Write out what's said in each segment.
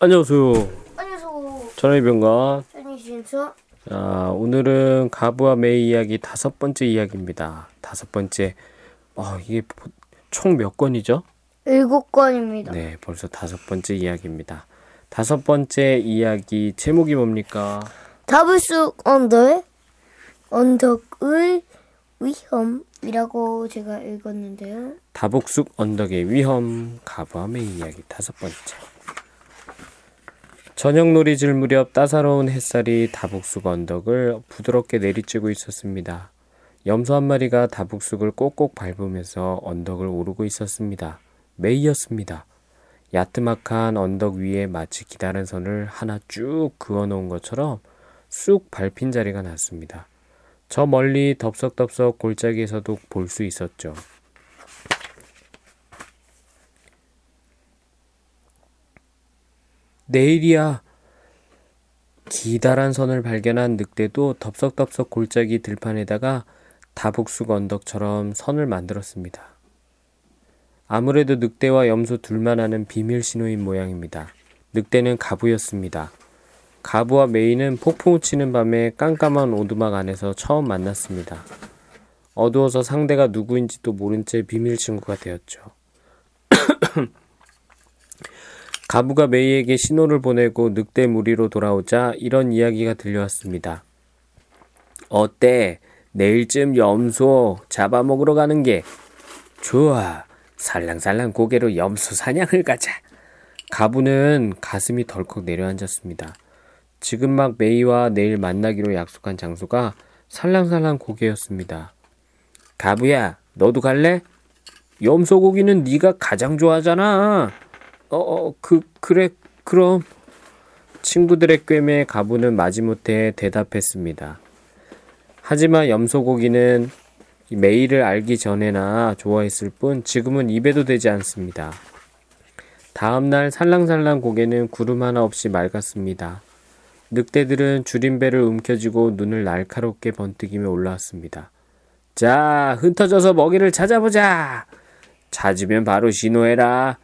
안녕하세요. 안녕하세요. 전화이병가. 안녕하세요. 자, 오늘은 가부와 메이 이야기 다섯 번째 이야기입니다. 다섯 번째. 어, 이게 총몇 건이죠? 일곱 건입니다. 네, 벌써 다섯 번째 이야기입니다. 다섯 번째 이야기 제목이 뭡니까? 다블쑥 언더의 언덕의 위험이라고 제가 읽었는데요. 다복숙 언덕의 위험 가부와 메이 이야기 다섯 번째. 저녁놀이 질 무렵 따사로운 햇살이 다복숙 언덕을 부드럽게 내리쬐고 있었습니다. 염소 한 마리가 다복숙을 꼭꼭 밟으면서 언덕을 오르고 있었습니다. 메이였습니다. 야트막한 언덕 위에 마치 기다란 선을 하나 쭉 그어 놓은 것처럼 쑥 밟힌 자리가 났습니다. 저 멀리 덥석덥석 골짜기에서도 볼 수 있었죠. 내일이야. 기다란 선을 발견한 늑대도 덥석덥석 골짜기 들판에다가 다복숙 언덕처럼 선을 만들었습니다. 아무래도 늑대와 염소 둘만 아는 비밀 신호인 모양입니다. 늑대는 가부였습니다. 가부와 메이는 폭풍 치는 밤에 깜깜한 오두막 안에서 처음 만났습니다. 어두워서 상대가 누구인지도 모른 채 비밀 친구가 되었죠. 가부가 메이에게 신호를 보내고 늑대 무리로 돌아오자 이런 이야기가 들려왔습니다. 어때? 내일쯤 염소 잡아먹으러 가는 게 좋아. 살랑살랑 고개로 염소 사냥을 가자. 가부는 가슴이 덜컥 내려앉았습니다. 지금 막 메이와 내일 만나기로 약속한 장소가 살랑살랑 고개였습니다. 가부야, 너도 갈래? 염소 고기는 네가 가장 좋아하잖아. 어, 어, 그, 그래, 그럼. 친구들의 꿰매 가부는 마지못해 대답했습니다. 하지만 염소고기는 메이를 알기 전에나 좋아했을 뿐 지금은 입에도 되지 않습니다. 다음날 살랑살랑 고개는 구름 하나 없이 맑았습니다. 늑대들은 줄임배를 움켜쥐고 눈을 날카롭게 번뜩이며 올라왔습니다. 자, 흩어져서 먹이를 찾아보자! 찾으면 바로 신호해라.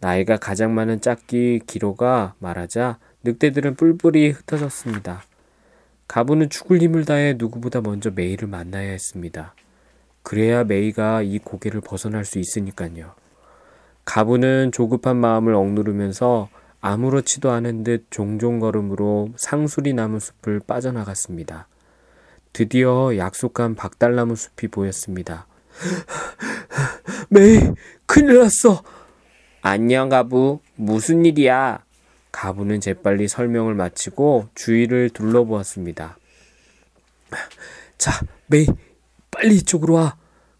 나이가 가장 많은 짝기 기로가 말하자 늑대들은 뿔뿔이 흩어졌습니다. 가부는 죽을 힘을 다해 누구보다 먼저 메이를 만나야 했습니다. 그래야 메이가 이 고개를 벗어날 수 있으니까요. 가부는 조급한 마음을 억누르면서 아무렇지도 않은 듯 종종 걸음으로 상수리 나무 숲을 빠져나갔습니다. 드디어 약속한 박달나무 숲이 보였습니다. 메이, 큰일 났어! 안녕, 가부. 무슨 일이야? 가부는 재빨리 설명을 마치고 주위를 둘러보았습니다. 자, 메이, 빨리 이쪽으로 와.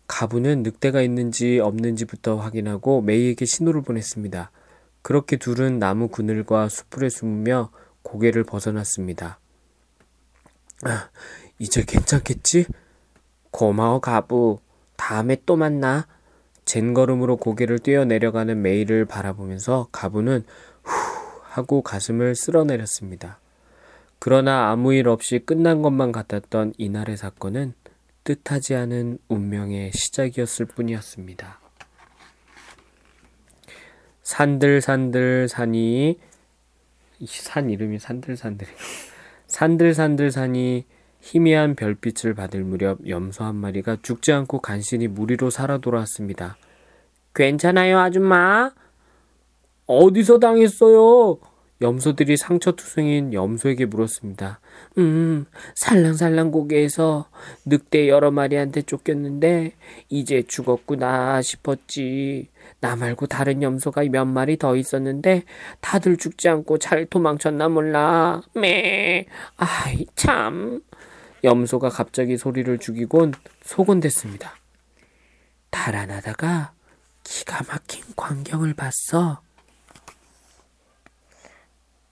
가부는 늑대가 있는지 없는지부터 확인하고 메이에게 신호를 보냈습니다. 그렇게 둘은 나무 그늘과 수풀에 숨으며 고개를 벗어났습니다. 아, 이제 괜찮겠지? 고마워, 가부. 다음에 또 만나. 젠걸음으로 고개를 뛰어내려가는 메이를 바라보면서 가부는 후 하고 가슴을 쓸어내렸습니다. 그러나 아무 일 없이 끝난 것만 같았던 이날의 사건은 뜻하지 않은 운명의 시작이었을 뿐이었습니다. 산들산들 산이 산 이름이 산들산들이에요. 산들산들 산이 희미한 별빛을 받을 무렵 염소 한 마리가 죽지 않고 간신히 무리로 살아 돌아왔습니다. 괜찮아요, 아줌마? 어디서 당했어요? 염소들이 상처투성인 염소에게 물었습니다. 음, 살랑살랑 고개에서 늑대 여러 마리한테 쫓겼는데 이제 죽었구나 싶었지. 나 말고 다른 염소가 몇 마리 더 있었는데 다들 죽지 않고 잘 도망쳤나 몰라. 매. 아이 참. 염소가 갑자기 소리를 죽이곤 소곤댔습니다. 달아나다가 기가 막힌 광경을 봤어.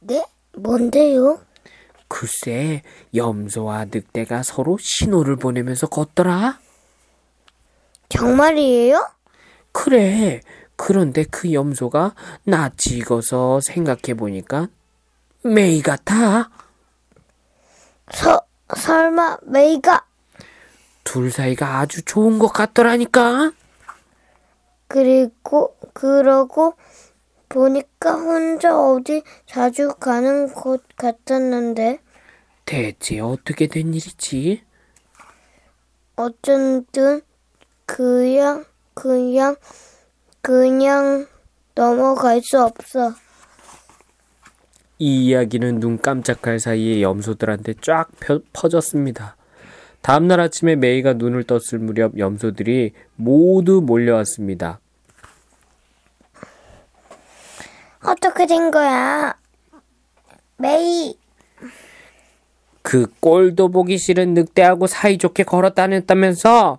네? 뭔데요? 글쎄, 염소와 늑대가 서로 신호를 보내면서 걷더라. 정말이에요? 그래. 그런데 그 염소가 낯이 익어서 생각해보니까 메이 같아. 서, 설마 메이가 둘 사이가 아주 좋은 것 같더라니까. 그리고 그러고 보니까 혼자 어디 자주 가는 곳 같았는데 대체 어떻게 된 일이지? 어쩐든 그냥 그냥 그냥 넘어갈 수 없어. 이 이야기는 눈 깜짝할 사이에 염소들한테 쫙 펴- 퍼졌습니다. 다음날 아침에 메이가 눈을 떴을 무렵 염소들이 모두 몰려왔습니다. 어떻게 된 거야? 메이 그 꼴도 보기 싫은 늑대하고 사이좋게 걸어 다녔다면서?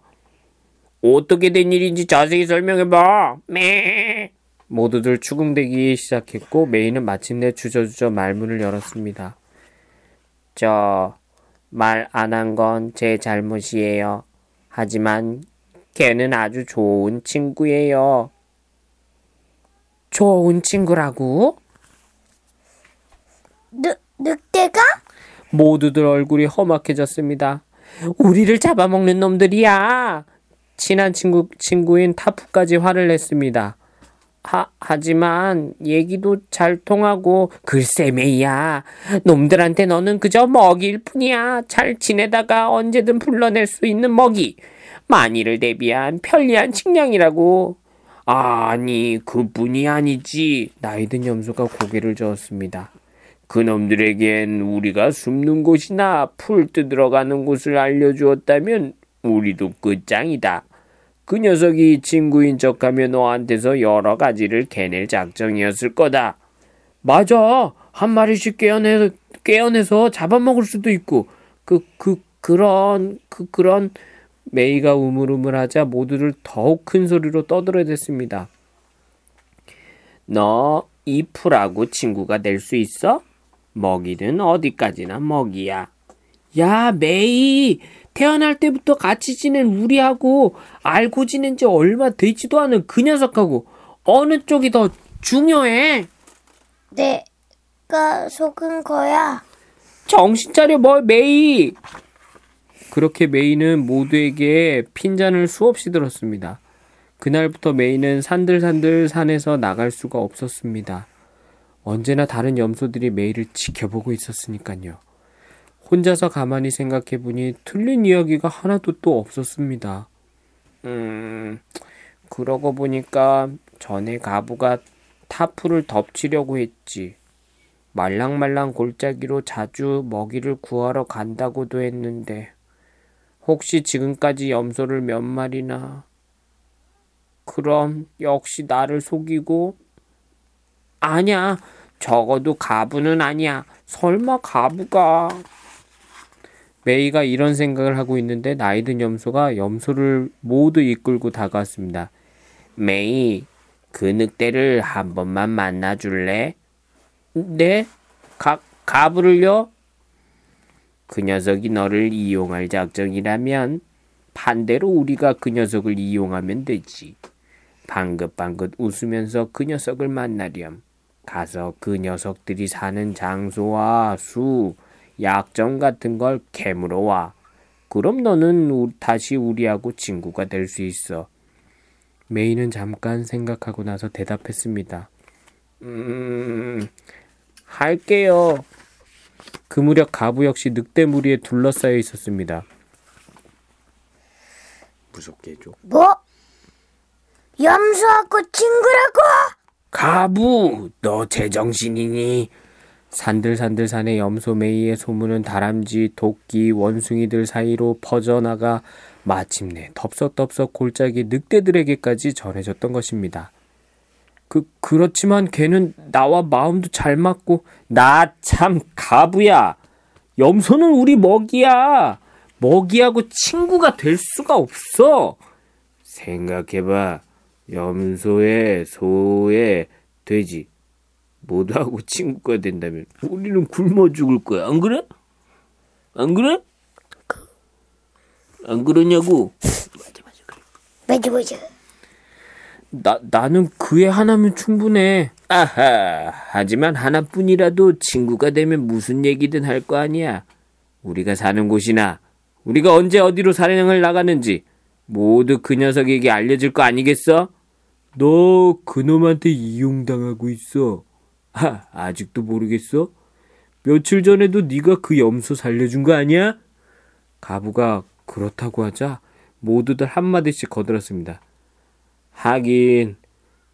어떻게 된 일인지 자세히 설명해봐. 매. 모두들 추궁대기 시작했고 메이는 마침내 주저주저 말문을 열었습니다. 저 말 안 한 건 제 잘못이에요. 하지만 걔는 아주 좋은 친구예요. 좋은 친구라고? 늑 늑대가 모두들 얼굴이 험악해졌습니다. 우리를 잡아먹는 놈들이야. 친한 친구 친구인 타프까지 화를 냈습니다. 하, 하지만 얘기도 잘 통하고 글쎄 메이야. 놈들한테 너는 그저 먹이일 뿐이야. 잘 지내다가 언제든 불러낼 수 있는 먹이. 만일을 대비한 편리한 식량이라고. 아니 그뿐이 아니지. 나이든 염소가 고개를 저었습니다. 그놈들에겐 우리가 숨는 곳이나 풀 뜯으러 가는 곳을 알려주었다면 우리도 끝장이다. 그 녀석이 친구인 척하며 너한테서 여러 가지를 캐낼 작정이었을 거다. 맞아. 한 마리씩 깨어내, 깨어내서 잡아먹을 수도 있고, 그, 그, 그런, 그, 그런, 메이가 우물우물하자 모두를 더욱 큰 소리로 떠들어댔습니다. 너이 풀하고 친구가 될 수 있어? 먹이는 어디까지나 먹이야. 야, 메이! 태어날 때부터 같이 지낸 우리하고 알고 지낸 지 얼마 되지도 않은 그 녀석하고 어느 쪽이 더 중요해? 내가 속은 거야. 정신 차려, 뭘, 메이! 그렇게 메이는 모두에게 핀잔을 수없이 들었습니다. 그날부터 메이는 산들산들 산에서 나갈 수가 없었습니다. 언제나 다른 염소들이 메이를 지켜보고 있었으니까요. 혼자서 가만히 생각해 보니 틀린 이야기가 하나도 또 없었습니다. 음, 그러고 보니까 전에 가부가 타프를 덮치려고 했지. 말랑말랑 골짜기로 자주 먹이를 구하러 간다고도 했는데, 혹시 지금까지 염소를 몇 마리나. 그럼 역시 나를 속이고, 아냐, 적어도 가부는 아니야. 설마 가부가. 메이가 이런 생각을 하고 있는데 나이든 염소가 염소를 모두 이끌고 다가왔습니다. 메이, 그 늑대를 한 번만 만나줄래? 네? 가, 가부를요? 그 녀석이 너를 이용할 작정이라면 반대로 우리가 그 녀석을 이용하면 되지. 방긋방긋 웃으면서 그 녀석을 만나렴. 가서 그 녀석들이 사는 장소와 수, 약점 같은 걸 캐물어 와. 그럼 너는 우- 다시 우리하고 친구가 될 수 있어. 메이는 잠깐 생각하고 나서 대답했습니다. 음, 할게요. 그 무렵 가부 역시 늑대 무리에 둘러싸여 있었습니다. 무섭게 해줘. 뭐? 염소하고 친구라고? 가부, 너 제정신이니? 산들산들 산의 염소 메이의 소문은 다람쥐, 도끼, 원숭이들 사이로 퍼져나가 마침내 덥석덥석 골짜기 늑대들에게까지 전해졌던 것입니다. 그, 그렇지만 걔는 나와 마음도 잘 맞고, 나 참 가부야! 염소는 우리 먹이야! 먹이하고 친구가 될 수가 없어! 생각해봐. 염소에, 소에, 돼지. 모두하고 친구가 된다면 우리는 굶어 죽을 거야. 안 그래? 안 그래? 안 그러냐고? 맞아 맞아. 나, 나는 그애 하나면 충분해. 아하. 하지만 하나뿐이라도 친구가 되면 무슨 얘기든 할 거 아니야. 우리가 사는 곳이나, 우리가 언제 어디로 사냥을 나가는지, 모두 그 녀석에게 알려줄 거 아니겠어? 너 그놈한테 이용당하고 있어. 하, 아직도 모르겠어? 며칠 전에도 네가 그 염소 살려준 거 아니야? 가부가 그렇다고 하자 모두들 한마디씩 거들었습니다. 하긴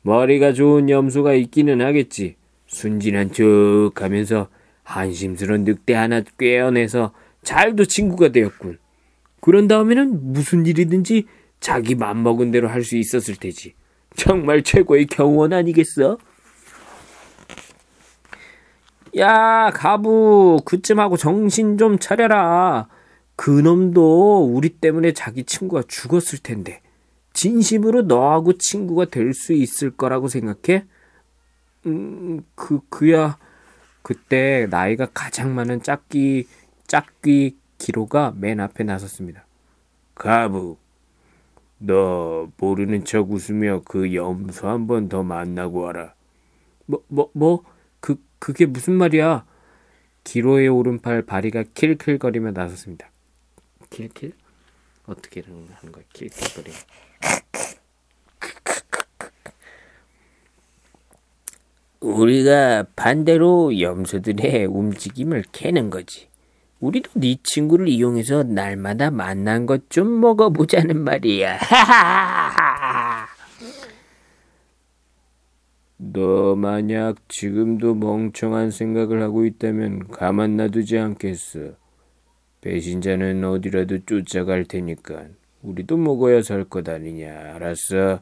머리가 좋은 염소가 있기는 하겠지. 순진한 척 하면서 한심스런 늑대 하나 꿰어내서 잘도 친구가 되었군. 그런 다음에는 무슨 일이든지 자기 맘먹은 대로 할 수 있었을 테지. 정말 최고의 경원 아니겠어? 야, 가부, 그쯤 하고 정신 좀 차려라. 그놈도 우리 때문에 자기 친구가 죽었을 텐데. 진심으로 너하고 친구가 될 수 있을 거라고 생각해? 음, 그, 그야, 그때 나이가 가장 많은 짝귀, 짝귀 기로가 맨 앞에 나섰습니다. 가부, 너 모르는 척 웃으며 그 염소 한 번 더 만나고 와라. 뭐, 뭐, 뭐? 그, 그게 무슨 말이야? 기로의 오른팔 바리가 킬킬거리며 나섰습니다. 킬킬? 어떻게 하는 거야? 킬킬거리. 우리가 반대로 염소들의 움직임을 캐는 거지. 우리도 네 친구를 이용해서 날마다 만난 것 좀 먹어보자는 말이야. 너 만약 지금도 멍청한 생각을 하고 있다면 가만 놔두지 않겠어. 배신자는 어디라도 쫓아갈 테니까 우리도 먹어야 살 것 아니냐. 알았어?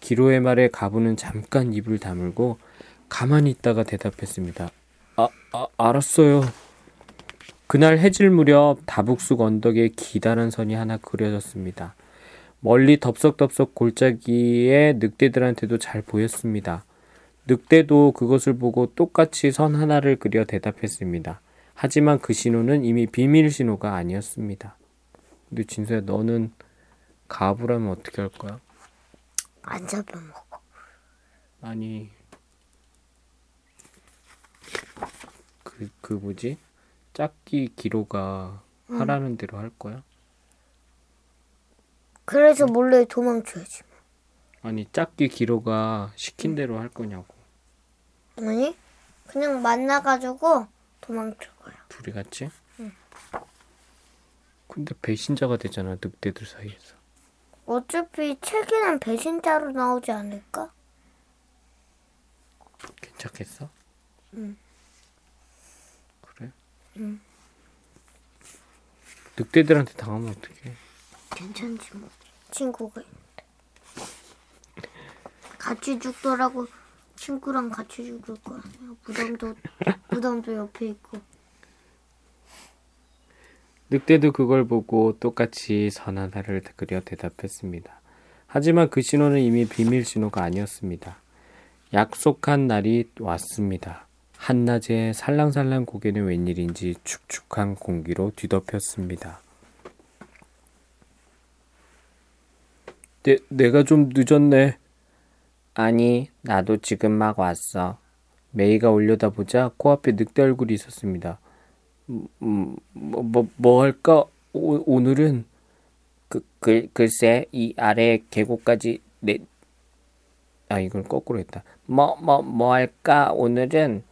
기로의 말에 가부는 잠깐 입을 다물고 가만히 있다가 대답했습니다. 아, 아 알았어요. 그날 해질 무렵 다북숲 언덕에 기다란 선이 하나 그려졌습니다. 멀리 덥석덥석 골짜기에 늑대들한테도 잘 보였습니다. 늑대도 그것을 보고 똑같이 선 하나를 그려 대답했습니다. 하지만 그 신호는 이미 비밀 신호가 아니었습니다. 근데 진서야 너는 가부라면 어떻게 할 거야? 안 잡아먹어. 아니 그, 그 뭐지? 짝기 기로가 하라는 대로 할 거야? 그래서 몰래 도망쳐야지. 아니 짝기 기로가 시킨 대로 할 거냐고 아니? 그냥 만나가지고 거야. 둘이 같이? 근데 배신자가 되잖아 늑대들 사이에서 어차피 책에는 배신자로 나오지 않을까? 괜찮겠어? 응. 그래? 응. 늑대들한테 당하면 어떡해 괜찮지 뭐. 친구가 있는데. 같이 죽더라고 친구랑 같이 죽을 거야. 무덤도 무덤도 옆에 있고. 늑대도 그걸 보고 똑같이 선 하나를 그려 대답했습니다. 하지만 그 신호는 이미 비밀 신호가 아니었습니다. 약속한 날이 왔습니다. 한낮에 살랑살랑 고개는 웬일인지 축축한 공기로 뒤덮였습니다. 내, 내가 좀 늦었네. 아니, 나도 지금 막 왔어. 메이가 올려다보자 코앞에 늑대 얼굴이 있었습니다. 음, 뭐, 뭐, 뭐 할까? 오, 오늘은 그, 글, 글쎄 이 아래 계곡까지 내, 아 이걸 거꾸로 했다. 뭐, 뭐, 뭐 할까? 오늘은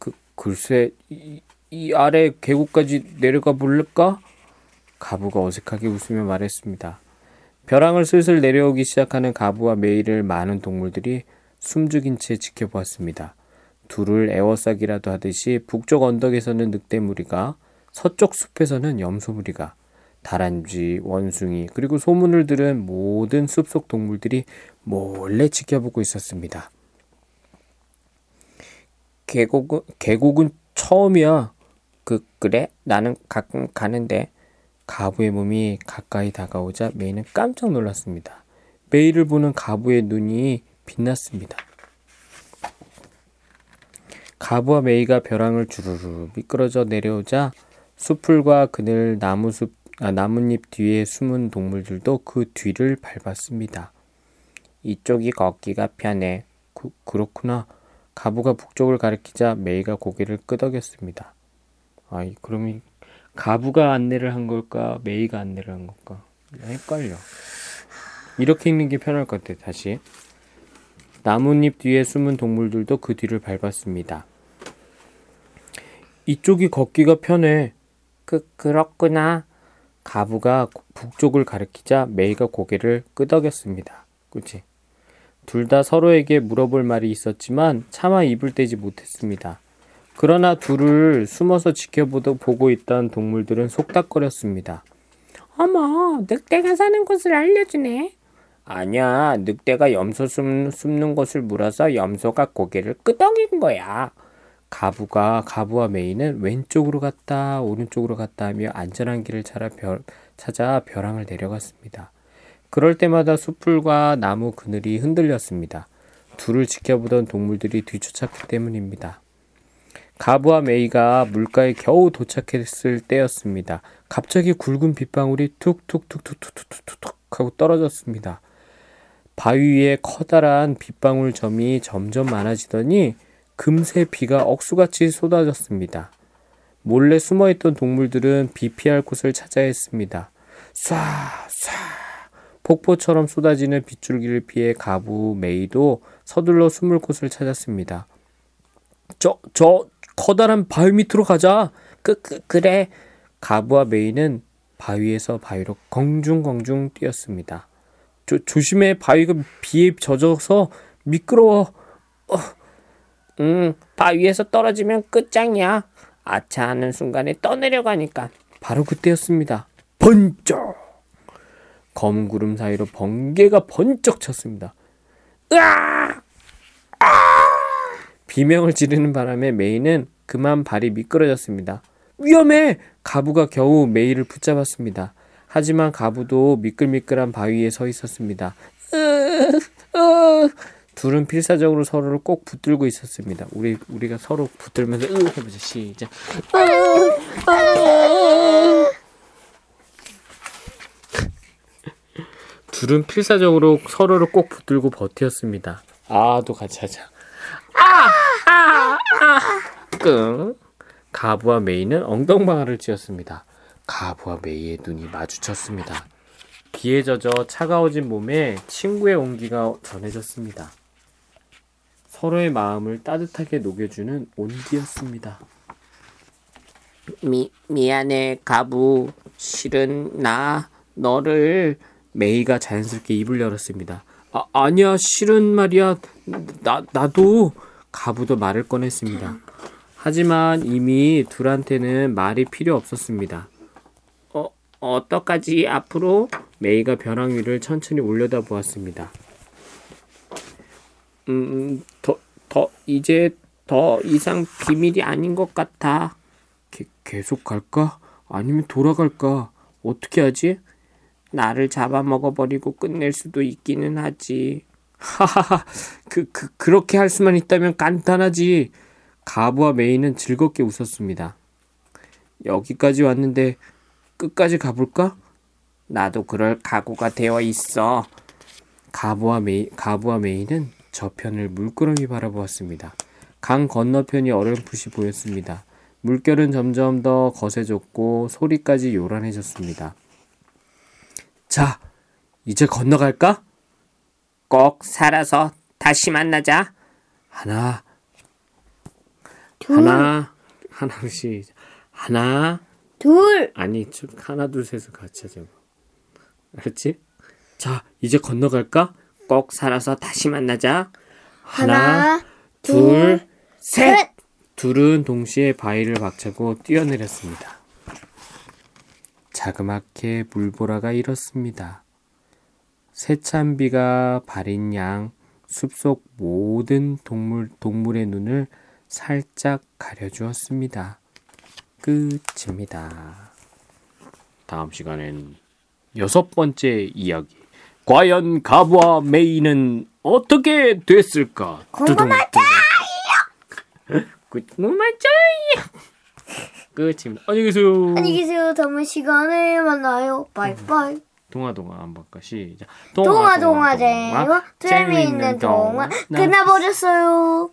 그, 글쎄 이, 이 아래 계곡까지 내려가 볼까? 가부가 어색하게 웃으며 말했습니다. 벼랑을 슬슬 내려오기 시작하는 가부와 메이를 많은 동물들이 숨죽인 채 지켜보았습니다. 둘을 에워싸기라도 하듯이 북쪽 언덕에서는 늑대 무리가, 서쪽 숲에서는 염소 무리가, 다람쥐, 원숭이, 그리고 소문을 들은 모든 숲속 동물들이 몰래 지켜보고 있었습니다. 계곡은, 계곡은 처음이야. 그, 그래? 나는 가끔 가는데. 가부의 몸이 가까이 다가오자 메이는 깜짝 놀랐습니다. 메이를 보는 가부의 눈이 빛났습니다. 가부와 메이가 벼랑을 주르르 미끄러져 내려오자 숲풀과 그늘 나무숲 아, 나뭇잎 뒤에 숨은 동물들도 그 뒤를 밟았습니다. 이쪽이 걷기가 편해. 그, 그렇구나. 가부가 북쪽을 가리키자 메이가 고개를 끄덕였습니다. 아, 그러면 가부가 안내를 한 걸까? 메이가 안내를 한 걸까? 헷갈려. 이렇게 읽는 게 편할 것 같아, 다시. 나뭇잎 뒤에 숨은 동물들도 그 뒤를 밟았습니다. 이쪽이 걷기가 편해. 그, 그렇구나. 가부가 북쪽을 가리키자 메이가 고개를 끄덕였습니다. 그치? 둘 다 서로에게 물어볼 말이 있었지만 차마 입을 떼지 못했습니다. 그러나 둘을 숨어서 지켜보도 보고 있던 동물들은 속닥거렸습니다. 어머, 늑대가 사는 곳을 알려주네. 아니야, 늑대가 염소 숨, 숨는 곳을 물어서 염소가 고개를 끄덕인 거야. 가부가 가부와 메이는 왼쪽으로 갔다 오른쪽으로 갔다 하며 안전한 길을 찾아, 벼, 찾아 벼랑을 내려갔습니다. 그럴 때마다 수풀과 나무 그늘이 흔들렸습니다. 둘을 지켜보던 동물들이 뒤쫓았기 때문입니다. 가부와 메이가 물가에 겨우 도착했을 때였습니다. 갑자기 굵은 빗방울이 툭툭툭툭툭툭툭 하고 떨어졌습니다. 바위 위에 커다란 빗방울 점이 점점 많아지더니 금세 비가 억수같이 쏟아졌습니다. 몰래 숨어있던 동물들은 비 피할 곳을 찾아 했습니다. 쏴, 쏴. 폭포처럼 쏟아지는 빗줄기를 피해 가부 메이도 서둘러 숨을 곳을 찾았습니다. 저, 저, 커다란 바위 밑으로 가자. 그, 그, 그래. 가부와 메이는 바위에서 바위로 공중공중 뛰었습니다. 조, 조심해. 바위가 비에 젖어서 미끄러워. 어. 응, 바위에서 떨어지면 끝장이야. 아차 하는 순간에 떠내려가니까. 바로 그때였습니다. 번쩍! 검은 구름 사이로 번개가 번쩍 쳤습니다. 으아! 비명을 지르는 바람에 메이는 그만 발이 미끄러졌습니다. 위험해! 가부가 겨우 메이를 붙잡았습니다. 하지만 가부도 미끌미끌한 바위에 서 있었습니다. 둘은 필사적으로 서로를 꼭 붙들고 있었습니다. 우리 우리가 서로 붙들면서 으 해보자 시작. 둘은 필사적으로 서로를 꼭 붙들고 버텼습니다. 아도 같이 하자. 끙. 가부와 메이는 엉덩방아를 찧었습니다. 가부와 메이의 눈이 마주쳤습니다. 비에 젖어 차가워진 몸에 친구의 온기가 전해졌습니다. 서로의 마음을 따뜻하게 녹여주는 온기였습니다. 미, 미안해, 가부. 실은 나 너를 메이가 자연스럽게 입을 열었습니다. 아, 아니야, 실은 말이야. 나, 나도 가부도 말을 꺼냈습니다. 하지만 이미 둘한테는 말이 필요 없었습니다. 어, 어떡하지? 앞으로 메이가 벼랑 위를 천천히 올려다 보았습니다. 음, 더, 더, 이제 더 이상 비밀이 아닌 것 같아. 게, 계속 갈까? 아니면 돌아갈까? 어떻게 하지? 나를 잡아먹어버리고 끝낼 수도 있기는 하지. 하하하, 그, 그, 그렇게 할 수만 있다면 간단하지. 가부와 메이는 즐겁게 웃었습니다. 여기까지 왔는데 끝까지 가볼까? 나도 그럴 각오가 되어 있어. 가부와 메이, 가부와 메이는 저편을 물끄러미 바라보았습니다. 강 건너편이 어렴풋이 보였습니다. 물결은 점점 더 거세졌고 소리까지 요란해졌습니다. 자, 이제 건너갈까? 꼭 살아서 다시 만나자. 하나, 하나, 하나씩 하나, 둘, 아니 좀 하나 둘 셋을 같이 하자고. 알았지? 자, 이제 건너갈까? 꼭 살아서 다시 만나자. 하나, 둘, 셋. 셋. 둘은 동시에 바위를 박차고 뛰어내렸습니다. 자그맣게 물보라가 일었습니다. 세찬 비가 바린 양 숲속 모든 동물 동물의 눈을 살짝 가려주었습니다. 끝입니다. 다음 시간엔 여섯 번째 이야기. 과연 가부와 메이는 어떻게 됐을까? 궁금하죠? 궁금하죠? 끝입니다. 안녕히 계세요. 안녕히 계세요. 다음 시간에 만나요. 바이바이. 동화 동화 한 번까 시작. 동화 동화 재와 재미있는 동화 끝나버렸어요.